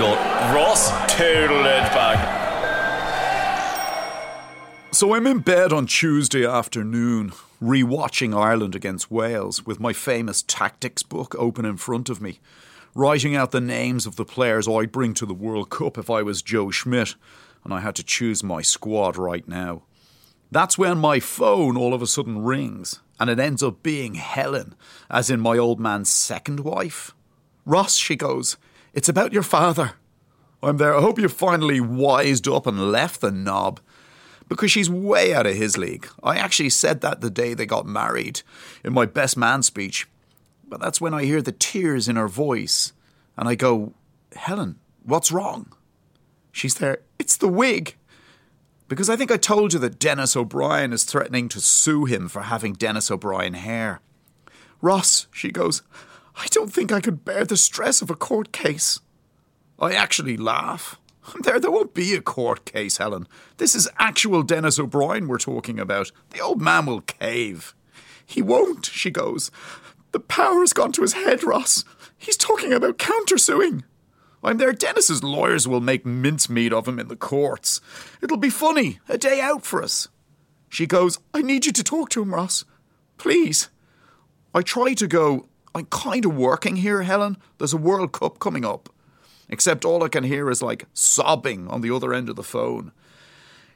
Ross it back. So I'm in bed on Tuesday afternoon, rewatching Ireland against Wales with my famous tactics book open in front of me, writing out the names of the players I'd bring to the World Cup if I was Joe Schmidt and I had to choose my squad right now. That's when my phone all of a sudden rings, and it ends up being Helen, as in my old man's second wife. Ross, she goes, it's about your father. I'm there. I hope you finally wised up and left the knob. Because she's way out of his league. I actually said that the day they got married in my best man speech. But that's when I hear the tears in her voice and I go, Helen, what's wrong? She's there, it's the wig. Because I think I told you that Denis O'Brien is threatening to sue him for having Denis O'Brien hair. Ross, she goes, I don't think I could bear the stress of a court case. I actually laugh. There, there won't be a court case, Helen. This is actual Denis O'Brien we're talking about. The old man will cave. He won't, she goes. The power's gone to his head, Ross. He's talking about countersuing. I'm there. Denis's lawyers will make mincemeat of him in the courts. It'll be funny, a day out for us. She goes, I need you to talk to him, Ross. Please. I try to go, I'm kind of working here, Helen. There's a World Cup coming up. Except all I can hear is like sobbing on the other end of the phone.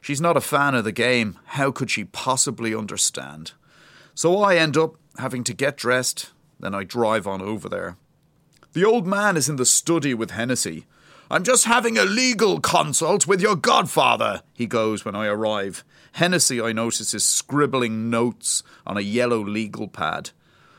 She's not a fan of the game. How could she possibly understand? So I end up having to get dressed, then I drive on over there. The old man is in the study with Hennessy. I'm just having a legal consult with your godfather, he goes when I arrive. Hennessy, I notice, is scribbling notes on a yellow legal pad.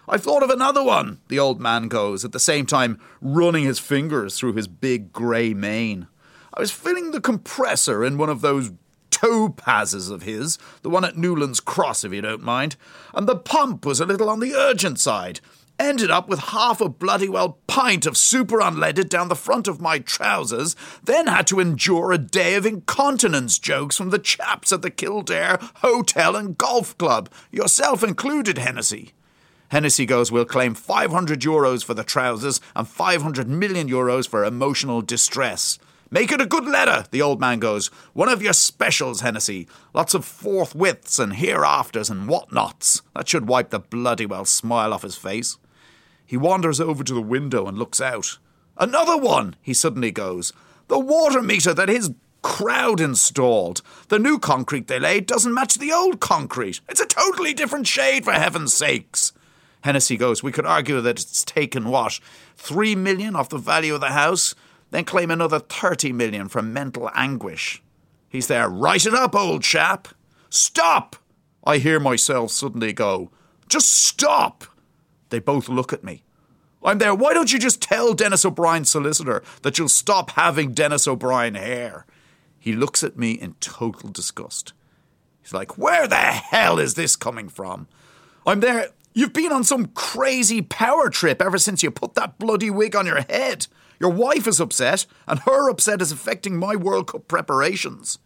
I've thought of another one, the old man goes, at the same time running his fingers through his big grey mane. I was filling the compressor in one of those topazes of his, the one at Newlands Cross, if you don't mind, and the pump was a little on the urgent side. Ended up with half a bloody well pint of super unleaded down the front of my trousers, then had to endure a day of incontinence jokes from the chaps at the Kildare Hotel and Golf Club, yourself included, Hennessy. Hennessy goes, We'll claim 500 euros for the trousers and 500 million euros for emotional distress. Make it a good letter, the old man goes. One of your specials, Hennessy. Lots of forthwiths and hereafters and whatnots. That should wipe the bloody well smile off his face. He wanders over to the window and looks out. Another one, he suddenly goes. The water meter that his crowd installed. The new concrete they laid doesn't match the old concrete. It's a totally different shade, for heaven's sakes. Hennessy goes, We could argue that it's taken what? Three million off the value of the house, then claim another 30 million for mental anguish. He's there, write it up, old chap. Stop! I hear myself suddenly go, Just stop! They both look at me. I'm there. Why don't you just tell Denis O'Brien's solicitor that you'll stop having Denis O'Brien hair? He looks at me in total disgust. He's like, Where the hell is this coming from? I'm there. You've been on some crazy power trip ever since you put that bloody wig on your head. Your wife is upset, and her upset is affecting my World Cup preparations.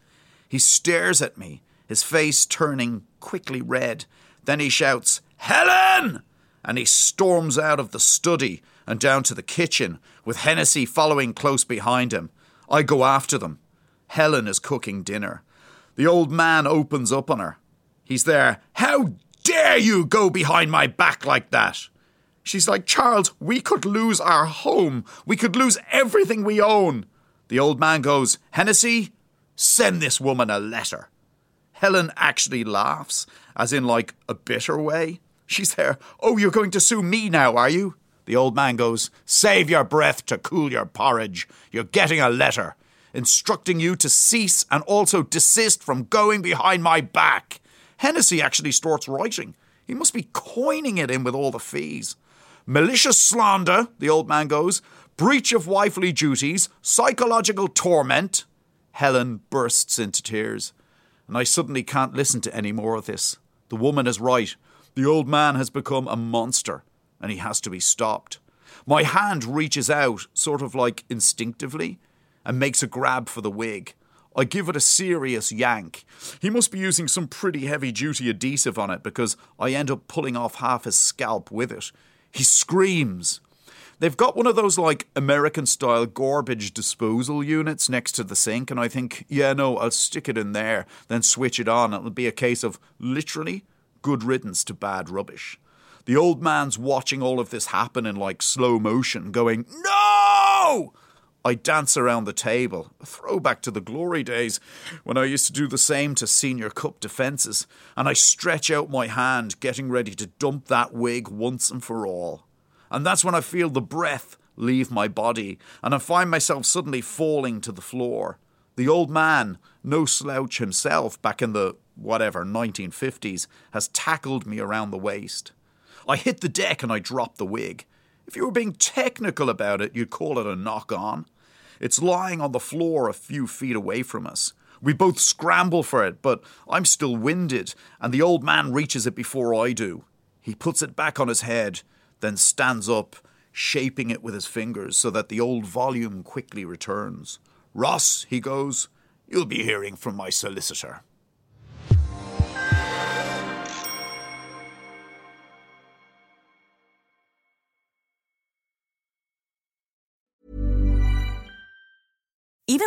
He stares at me, his face turning quickly red. Then he shouts, Helen! And he storms out of the study and down to the kitchen, with Hennessy following close behind him. I go after them. Helen is cooking dinner. The old man opens up on her. He's there. How dare you go behind my back like that? She's like, Charles, we could lose our home. We could lose everything we own. The old man goes, Hennessy, send this woman a letter. Helen actually laughs, as in like a bitter way. She's there. Oh, you're going to sue me now, are you? The old man goes, Save your breath to cool your porridge. You're getting a letter instructing you to cease and also desist from going behind my back. Hennessy actually starts writing. He must be coining it in with all the fees. Malicious slander, the old man goes, breach of wifely duties, psychological torment. Helen bursts into tears, and I suddenly can't listen to any more of this. The woman is right. The old man has become a monster and he has to be stopped. My hand reaches out, sort of like instinctively, and makes a grab for the wig. I give it a serious yank. He must be using some pretty heavy duty adhesive on it because I end up pulling off half his scalp with it. He screams. They've got one of those like American style garbage disposal units next to the sink, and I think, yeah, no, I'll stick it in there, then switch it on. It'll be a case of literally good riddance to bad rubbish. The old man's watching all of this happen in like slow motion, going, No! I dance around the table, a throwback to the glory days when I used to do the same to senior cup defences, and I stretch out my hand, getting ready to dump that wig once and for all. And that's when I feel the breath leave my body, and I find myself suddenly falling to the floor. The old man, no slouch himself back in the whatever 1950s, has tackled me around the waist. I hit the deck and I drop the wig. If you were being technical about it, you'd call it a knock on. It's lying on the floor a few feet away from us. We both scramble for it, but I'm still winded, and the old man reaches it before I do. He puts it back on his head, then stands up, shaping it with his fingers so that the old volume quickly returns. Ross, he goes, you'll be hearing from my solicitor.